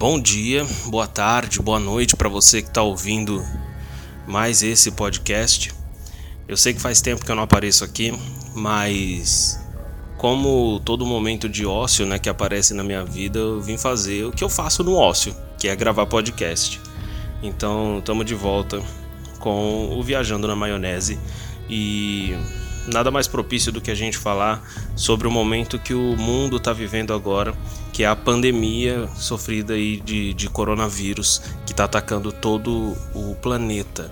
Bom dia, boa tarde, boa noite para você que está ouvindo mais esse podcast. Eu sei que faz tempo que eu não apareço aqui, mas como todo momento de ócio né, que aparece na minha vida, eu vim fazer o que eu faço no ócio, que é gravar podcast. Então, estamos de volta com o Viajando na Maionese e nada mais propício do que a gente falar sobre o momento que o mundo está vivendo agora, que é a pandemia sofrida aí de, de coronavírus que está atacando todo o planeta.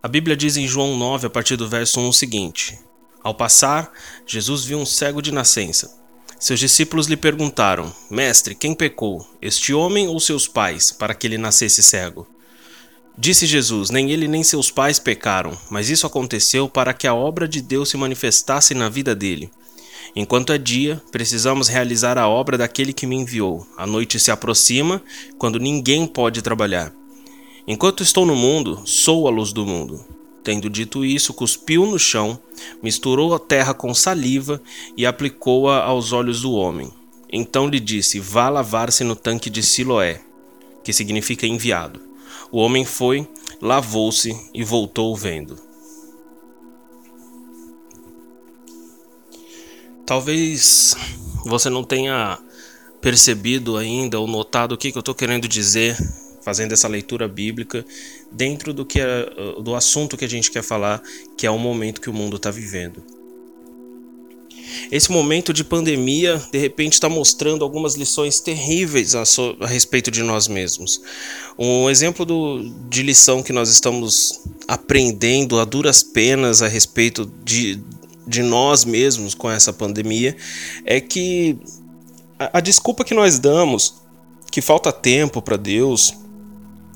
A Bíblia diz em João 9, a partir do verso 1, o seguinte: Ao passar, Jesus viu um cego de nascença. Seus discípulos lhe perguntaram: Mestre, quem pecou, este homem ou seus pais, para que ele nascesse cego? Disse Jesus: Nem ele nem seus pais pecaram, mas isso aconteceu para que a obra de Deus se manifestasse na vida dele. Enquanto é dia, precisamos realizar a obra daquele que me enviou. A noite se aproxima, quando ninguém pode trabalhar. Enquanto estou no mundo, sou a luz do mundo. Tendo dito isso, cuspiu no chão, misturou a terra com saliva e aplicou-a aos olhos do homem. Então lhe disse: Vá lavar-se no tanque de Siloé, que significa enviado. O homem foi, lavou-se e voltou vendo. Talvez você não tenha percebido ainda ou notado o que, que eu estou querendo dizer fazendo essa leitura bíblica dentro do que é, do assunto que a gente quer falar, que é o momento que o mundo está vivendo. Esse momento de pandemia, de repente, está mostrando algumas lições terríveis a, so, a, respeito de nós mesmos. Um exemplo do, de lição que nós estamos aprendendo a duras penas a respeito de, de nós mesmos com essa pandemia é que a, a desculpa que nós damos, que falta tempo para Deus,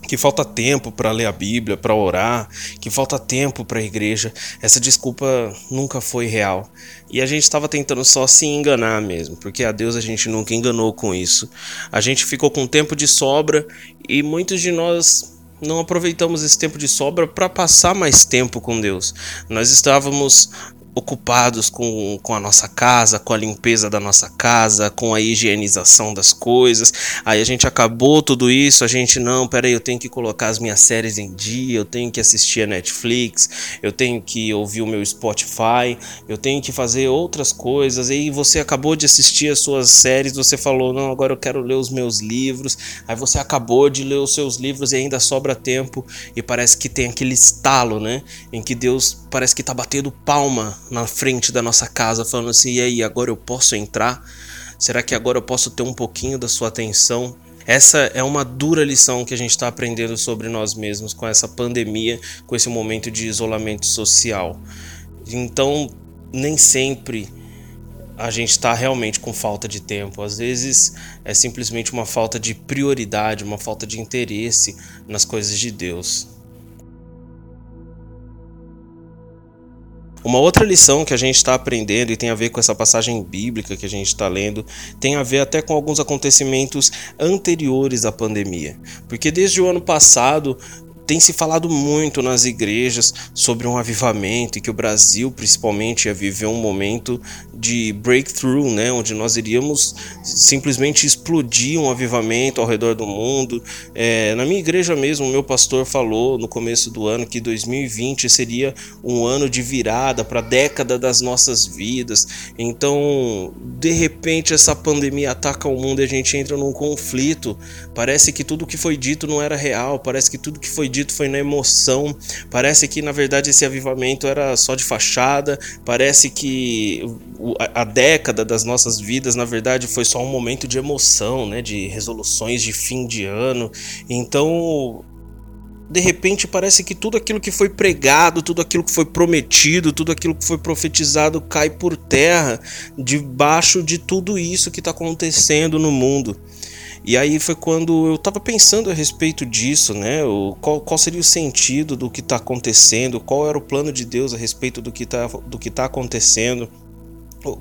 que falta tempo para ler a Bíblia, para orar, que falta tempo para a igreja. Essa desculpa nunca foi real. E a gente estava tentando só se enganar mesmo, porque a Deus a gente nunca enganou com isso. A gente ficou com tempo de sobra e muitos de nós não aproveitamos esse tempo de sobra para passar mais tempo com Deus. Nós estávamos ocupados com, com a nossa casa, com a limpeza da nossa casa, com a higienização das coisas. Aí a gente acabou tudo isso, a gente não, peraí, eu tenho que colocar as minhas séries em dia, eu tenho que assistir a Netflix, eu tenho que ouvir o meu Spotify, eu tenho que fazer outras coisas. E você acabou de assistir as suas séries, você falou, não, agora eu quero ler os meus livros. Aí você acabou de ler os seus livros e ainda sobra tempo e parece que tem aquele estalo, né, em que Deus parece que tá batendo palma na frente da nossa casa, falando assim: e aí, agora eu posso entrar? Será que agora eu posso ter um pouquinho da sua atenção? Essa é uma dura lição que a gente está aprendendo sobre nós mesmos com essa pandemia, com esse momento de isolamento social. Então, nem sempre a gente está realmente com falta de tempo. Às vezes é simplesmente uma falta de prioridade, uma falta de interesse nas coisas de Deus. Uma outra lição que a gente está aprendendo e tem a ver com essa passagem bíblica que a gente está lendo, tem a ver até com alguns acontecimentos anteriores à pandemia. Porque desde o ano passado tem se falado muito nas igrejas sobre um avivamento e que o Brasil, principalmente, ia viver um momento de breakthrough, né, onde nós iríamos simplesmente explodir um avivamento ao redor do mundo. É, na minha igreja mesmo, o meu pastor falou no começo do ano que 2020 seria um ano de virada para a década das nossas vidas. Então, de repente, essa pandemia ataca o mundo e a gente entra num conflito. Parece que tudo que foi dito não era real, parece que tudo que foi dito foi na emoção. Parece que na verdade esse avivamento era só de fachada. Parece que a década das nossas vidas na verdade foi só um momento de emoção, né, de resoluções de fim de ano. Então de repente parece que tudo aquilo que foi pregado, tudo aquilo que foi prometido, tudo aquilo que foi profetizado cai por terra debaixo de tudo isso que está acontecendo no mundo. E aí foi quando eu estava pensando a respeito disso, né? O, qual, qual seria o sentido do que está acontecendo, qual era o plano de Deus a respeito do que está do que tá acontecendo.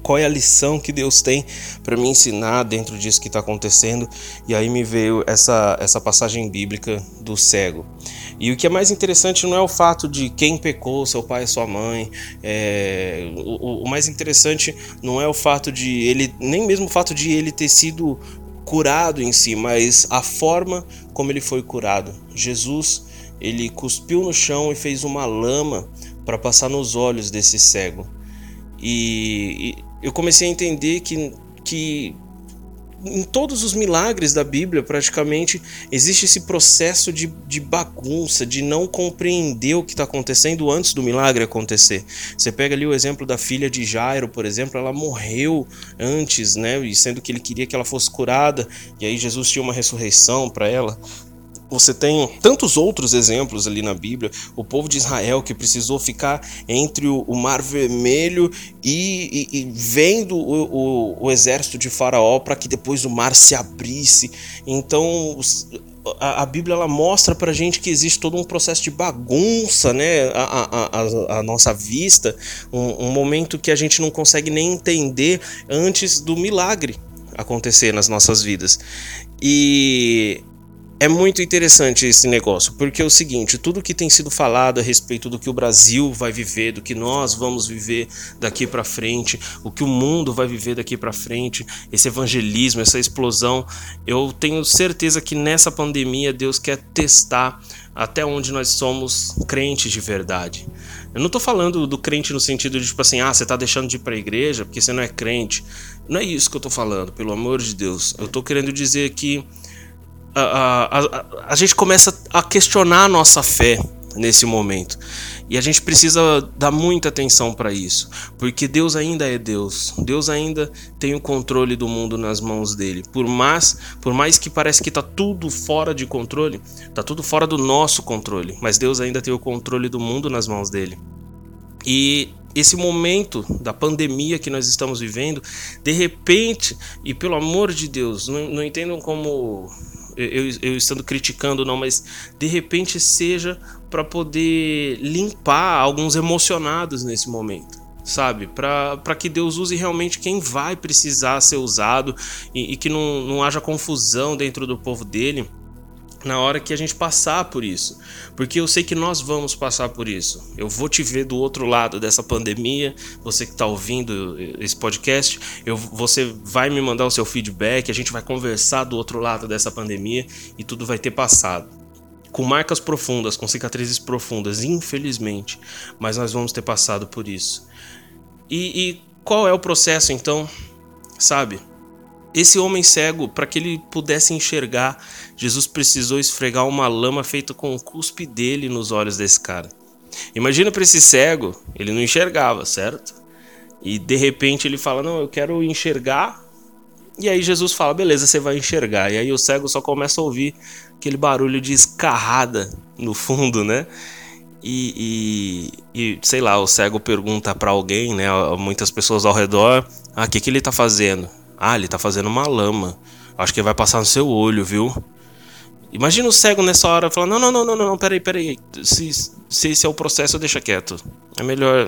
qual é a lição que Deus tem para me ensinar dentro disso que está acontecendo. E aí me veio essa, essa passagem bíblica do cego. E o que é mais interessante não é o fato de quem pecou, seu pai sua mãe. É, o, o mais interessante não é o fato de ele, nem mesmo o fato de ele ter sido curado em si, mas a forma como ele foi curado. Jesus, ele cuspiu no chão e fez uma lama para passar nos olhos desse cego. E, e eu comecei a entender que, que em todos os milagres da Bíblia, praticamente, existe esse processo de, de bagunça, de não compreender o que está acontecendo antes do milagre acontecer. Você pega ali o exemplo da filha de Jairo, por exemplo, ela morreu antes, né? E sendo que ele queria que ela fosse curada, e aí Jesus tinha uma ressurreição para ela. Você tem tantos outros exemplos ali na Bíblia. O povo de Israel que precisou ficar entre o, Mar Vermelho e, e, e vendo o, o, o, exército de Faraó para que depois o mar se abrisse. Então a, a Bíblia ela mostra para gente que existe todo um processo de bagunça, né, a, a, a nossa vista, um, um momento que a gente não consegue nem entender antes do milagre acontecer nas nossas vidas. E é muito interessante esse negócio, porque é o seguinte: tudo que tem sido falado a respeito do que o Brasil vai viver, do que nós vamos viver daqui para frente, o que o mundo vai viver daqui para frente, esse evangelismo, essa explosão, eu tenho certeza que nessa pandemia Deus quer testar até onde nós somos crentes de verdade. Eu não tô falando do crente no sentido de tipo assim, ah, você tá deixando de ir pra igreja porque você não é crente. Não é isso que eu tô falando, pelo amor de Deus. Eu tô querendo dizer que a, a, a, gente começa a questionar a nossa fé nesse momento. E a gente precisa dar muita atenção para isso, porque Deus ainda é Deus. Deus ainda tem o controle do mundo nas mãos dele. Por mais, por mais que parece que tá tudo fora de controle, tá tudo fora do nosso controle, mas Deus ainda tem o controle do mundo nas mãos dele. E esse momento da pandemia que nós estamos vivendo, de repente, e pelo amor de Deus, não, não entendam como eu, eu estando criticando, não, mas de repente seja para poder limpar alguns emocionados nesse momento sabe? Para que Deus use realmente quem vai precisar ser usado e, e, que não, não haja confusão dentro do povo dele na hora que a gente passar por isso, porque eu sei que nós vamos passar por isso. Eu vou te ver do outro lado dessa pandemia, você que está ouvindo esse podcast, eu, você vai me mandar o seu feedback, a gente vai conversar do outro lado dessa pandemia e tudo vai ter passado. Com marcas profundas, com cicatrizes profundas, infelizmente, mas nós vamos ter passado por isso. E, e qual é o processo então? Sabe? Esse homem cego, para que ele pudesse enxergar, Jesus precisou esfregar uma lama feita com o cuspe dele nos olhos desse cara. Imagina para esse cego, ele não enxergava, certo? E de repente ele fala: Não, eu quero enxergar. E aí Jesus fala: Beleza, você vai enxergar. E aí o cego só começa a ouvir aquele barulho de escarrada no fundo, né? E, e, e sei lá, o cego pergunta para alguém, né? Muitas pessoas ao redor: Ah, o que, que ele tá fazendo? Ah, ele tá fazendo uma lama. Acho que vai passar no seu olho, viu? Imagina o cego nessa hora falando: não, não, não, não, não, peraí, peraí. Se, se esse é o processo, deixa quieto. É melhor.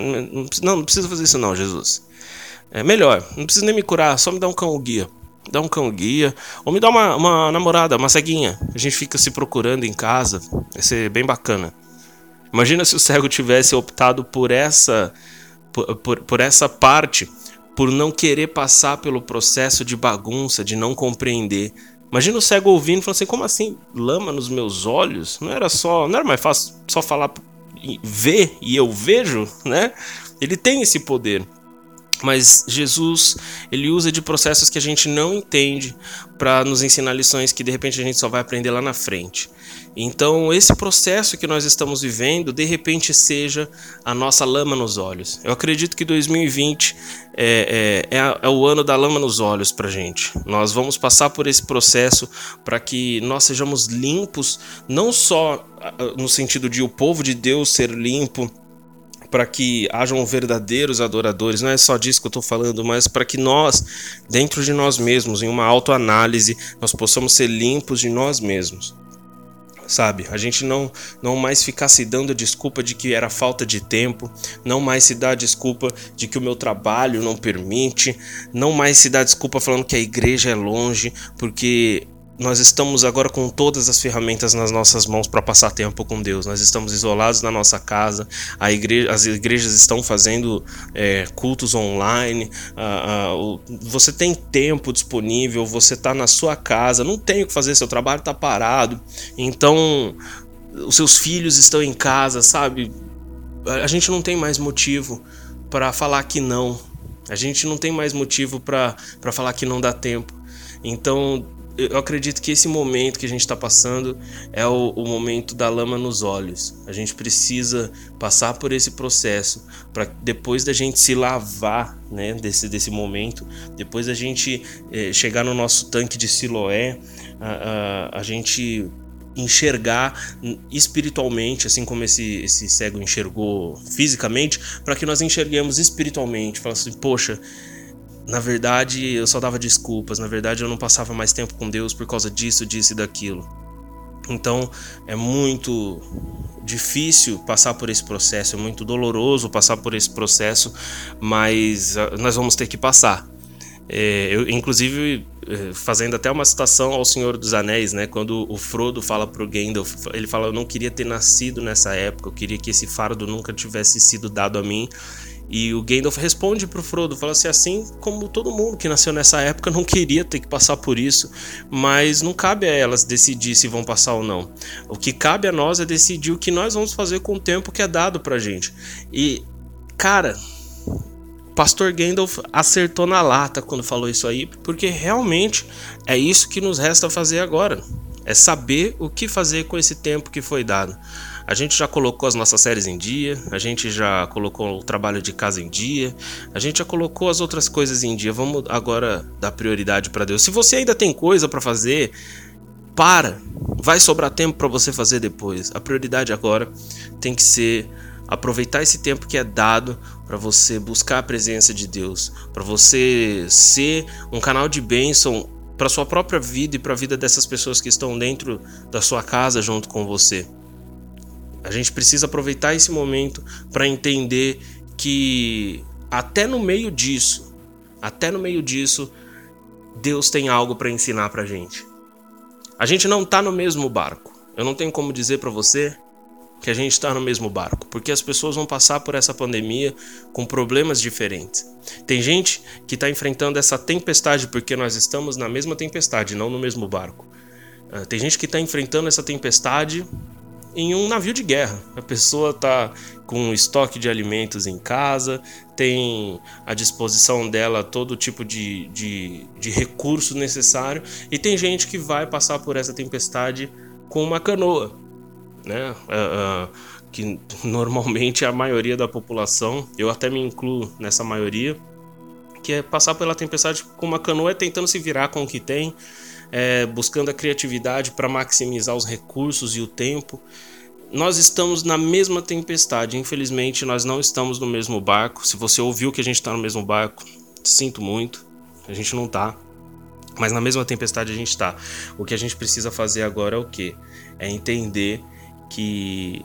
Não, não precisa fazer isso, não, Jesus. É melhor. Não precisa nem me curar, só me dá um cão guia. Dá um cão guia. Ou me dá uma, uma namorada, uma ceguinha. A gente fica se procurando em casa. Vai ser bem bacana. Imagina se o cego tivesse optado por essa. por, por, por essa parte por não querer passar pelo processo de bagunça, de não compreender. Imagina o cego ouvindo e falando assim: como assim? Lama nos meus olhos? Não era só. Não era mais fácil só falar ver e eu vejo, né? Ele tem esse poder. Mas Jesus, ele usa de processos que a gente não entende para nos ensinar lições que de repente a gente só vai aprender lá na frente. Então, esse processo que nós estamos vivendo, de repente, seja a nossa lama nos olhos. Eu acredito que 2020 é, é, é, é o ano da lama nos olhos para gente. Nós vamos passar por esse processo para que nós sejamos limpos, não só no sentido de o povo de Deus ser limpo para que hajam verdadeiros adoradores, não é só disso que eu estou falando, mas para que nós, dentro de nós mesmos, em uma autoanálise, nós possamos ser limpos de nós mesmos. sabe? A gente não não mais ficar se dando a desculpa de que era falta de tempo, não mais se dar a desculpa de que o meu trabalho não permite, não mais se dar desculpa falando que a igreja é longe, porque nós estamos agora com todas as ferramentas nas nossas mãos para passar tempo com Deus. Nós estamos isolados na nossa casa, igreja, as igrejas estão fazendo é, cultos online. você tem tempo disponível, você está na sua casa, não tem o que fazer, seu trabalho está parado. Então, os seus filhos estão em casa, sabe? A gente não tem mais motivo para falar que não. A gente não tem mais motivo para falar que não dá tempo. Então, eu acredito que esse momento que a gente está passando é o, o, momento da lama nos olhos. A gente precisa passar por esse processo para depois da gente se lavar, né, desse, desse momento, depois da gente eh, chegar no nosso tanque de Siloé, a, a, a gente enxergar espiritualmente, assim como esse, esse cego enxergou fisicamente, para que nós enxerguemos espiritualmente. Falar assim, poxa na verdade eu só dava desculpas, na verdade eu não passava mais tempo com Deus por causa disso, disso e daquilo. Então é muito difícil passar por esse processo, é muito doloroso passar por esse processo, mas ah, nós vamos ter que passar. É, eu, inclusive, é, fazendo até uma citação ao Senhor dos Anéis, né? Quando o Frodo fala pro Gandalf, ele fala: Eu não queria ter nascido nessa época, eu queria que esse fardo nunca tivesse sido dado a mim. E o Gandalf responde pro Frodo, fala assim, assim como todo mundo que nasceu nessa época não queria ter que passar por isso, mas não cabe a elas decidir se vão passar ou não. O que cabe a nós é decidir o que nós vamos fazer com o tempo que é dado pra gente. E, cara, Pastor Gandalf acertou na lata quando falou isso aí, porque realmente é isso que nos resta fazer agora. É saber o que fazer com esse tempo que foi dado. A gente já colocou as nossas séries em dia, a gente já colocou o trabalho de casa em dia, a gente já colocou as outras coisas em dia. Vamos agora dar prioridade para Deus. Se você ainda tem coisa para fazer, para. Vai sobrar tempo para você fazer depois. A prioridade agora tem que ser aproveitar esse tempo que é dado para você buscar a presença de Deus, para você ser um canal de bênção para sua própria vida e para a vida dessas pessoas que estão dentro da sua casa junto com você. A gente precisa aproveitar esse momento para entender que até no meio disso, até no meio disso, Deus tem algo para ensinar para gente. A gente não está no mesmo barco. Eu não tenho como dizer para você que a gente está no mesmo barco, porque as pessoas vão passar por essa pandemia com problemas diferentes. Tem gente que está enfrentando essa tempestade porque nós estamos na mesma tempestade, não no mesmo barco. Ah, tem gente que está enfrentando essa tempestade em um navio de guerra. A pessoa está com estoque de alimentos em casa, tem à disposição dela todo tipo de, de, de recurso necessário, e tem gente que vai passar por essa tempestade com uma canoa, né? Uh, uh, que normalmente é a maioria da população, eu até me incluo nessa maioria, que é passar pela tempestade com uma canoa tentando se virar com o que tem, é, buscando a criatividade para maximizar os recursos e o tempo. Nós estamos na mesma tempestade, infelizmente nós não estamos no mesmo barco. Se você ouviu que a gente está no mesmo barco, sinto muito, a gente não está. Mas na mesma tempestade a gente está. O que a gente precisa fazer agora é o que? É entender que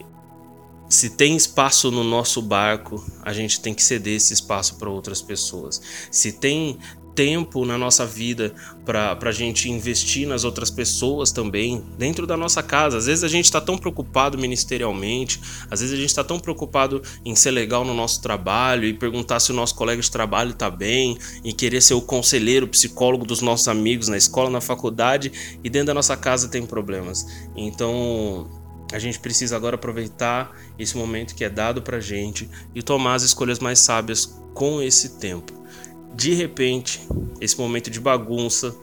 se tem espaço no nosso barco, a gente tem que ceder esse espaço para outras pessoas. Se tem tempo na nossa vida para a gente investir nas outras pessoas também, dentro da nossa casa. Às vezes a gente está tão preocupado ministerialmente, às vezes a gente está tão preocupado em ser legal no nosso trabalho e perguntar se o nosso colega de trabalho está bem, e querer ser o conselheiro, psicólogo dos nossos amigos na escola, na faculdade, e dentro da nossa casa tem problemas. Então a gente precisa agora aproveitar esse momento que é dado para gente e tomar as escolhas mais sábias com esse tempo de repente, esse momento de bagunça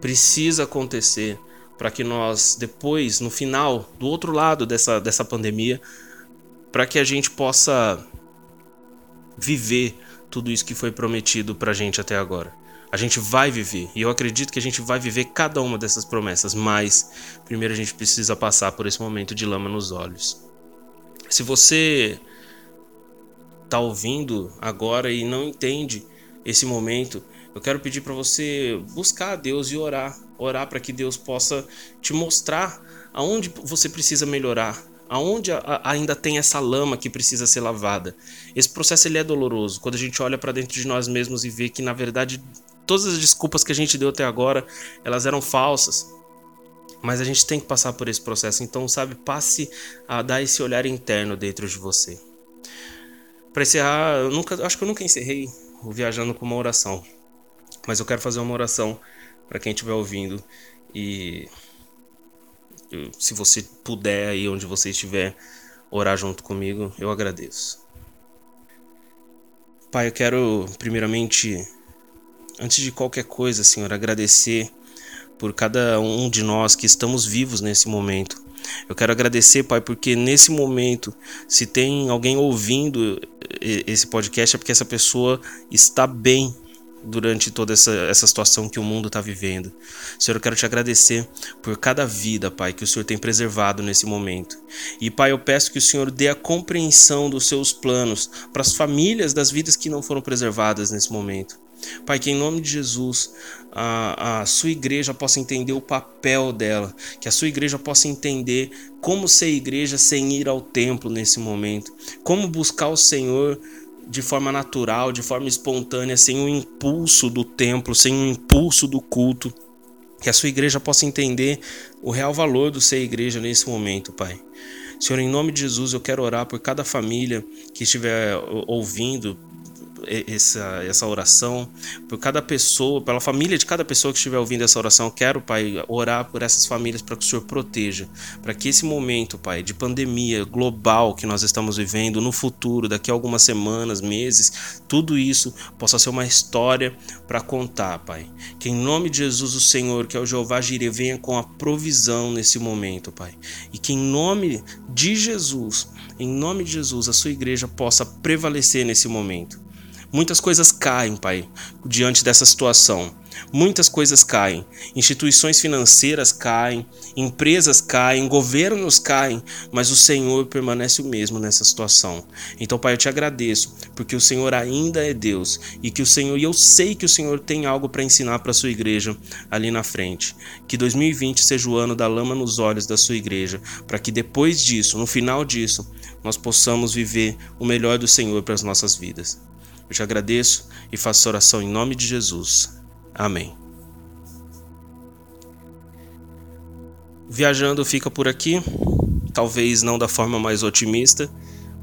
precisa acontecer para que nós, depois, no final, do outro lado dessa, dessa pandemia, para que a gente possa viver tudo isso que foi prometido para a gente até agora. A gente vai viver, e eu acredito que a gente vai viver cada uma dessas promessas, mas primeiro a gente precisa passar por esse momento de lama nos olhos. Se você está ouvindo agora e não entende esse momento, eu quero pedir para você buscar a Deus e orar, orar para que Deus possa te mostrar aonde você precisa melhorar, aonde ainda tem essa lama que precisa ser lavada. Esse processo ele é doloroso. Quando a gente olha para dentro de nós mesmos e vê que na verdade todas as desculpas que a gente deu até agora, elas eram falsas. Mas a gente tem que passar por esse processo. Então, sabe, passe a dar esse olhar interno dentro de você. Para encerrar, eu nunca, acho que eu nunca encerrei o viajando com uma oração. Mas eu quero fazer uma oração para quem estiver ouvindo e se você puder aí onde você estiver orar junto comigo, eu agradeço. Pai, eu quero primeiramente antes de qualquer coisa, Senhor, agradecer por cada um de nós que estamos vivos nesse momento. Eu quero agradecer, Pai, porque nesse momento, se tem alguém ouvindo esse podcast, é porque essa pessoa está bem durante toda essa, essa situação que o mundo está vivendo. Senhor, eu quero te agradecer por cada vida, Pai, que o Senhor tem preservado nesse momento. E, Pai, eu peço que o Senhor dê a compreensão dos seus planos para as famílias das vidas que não foram preservadas nesse momento. Pai, que em nome de Jesus a, a sua igreja possa entender o papel dela, que a sua igreja possa entender como ser igreja sem ir ao templo nesse momento, como buscar o Senhor de forma natural, de forma espontânea, sem o impulso do templo, sem o impulso do culto. Que a sua igreja possa entender o real valor do ser igreja nesse momento, Pai. Senhor, em nome de Jesus, eu quero orar por cada família que estiver ouvindo, essa, essa oração, por cada pessoa, pela família de cada pessoa que estiver ouvindo essa oração. Eu quero, Pai, orar por essas famílias para que o Senhor proteja, para que esse momento, Pai, de pandemia global que nós estamos vivendo no futuro, daqui a algumas semanas, meses, tudo isso possa ser uma história para contar, Pai. Que em nome de Jesus, o Senhor, que é o Jeová Jireh, venha com a provisão nesse momento, Pai. E que em nome de Jesus, em nome de Jesus, a sua igreja possa prevalecer nesse momento. Muitas coisas caem, Pai, diante dessa situação. Muitas coisas caem. Instituições financeiras caem, empresas caem, governos caem, mas o Senhor permanece o mesmo nessa situação. Então, Pai, eu te agradeço, porque o Senhor ainda é Deus e que o Senhor, e eu sei que o Senhor tem algo para ensinar para a sua igreja ali na frente. Que 2020 seja o ano da lama nos olhos da sua igreja, para que depois disso, no final disso, nós possamos viver o melhor do Senhor para as nossas vidas. Eu te agradeço e faço oração em nome de Jesus. Amém. Viajando fica por aqui, talvez não da forma mais otimista,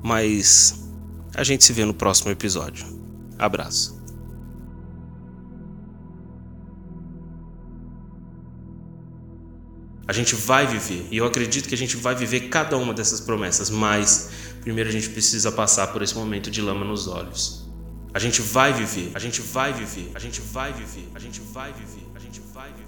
mas a gente se vê no próximo episódio. Abraço. A gente vai viver, e eu acredito que a gente vai viver cada uma dessas promessas, mas primeiro a gente precisa passar por esse momento de lama nos olhos. A gente vai viver, a gente vai viver, a gente vai viver, a gente vai viver, a gente vai viver.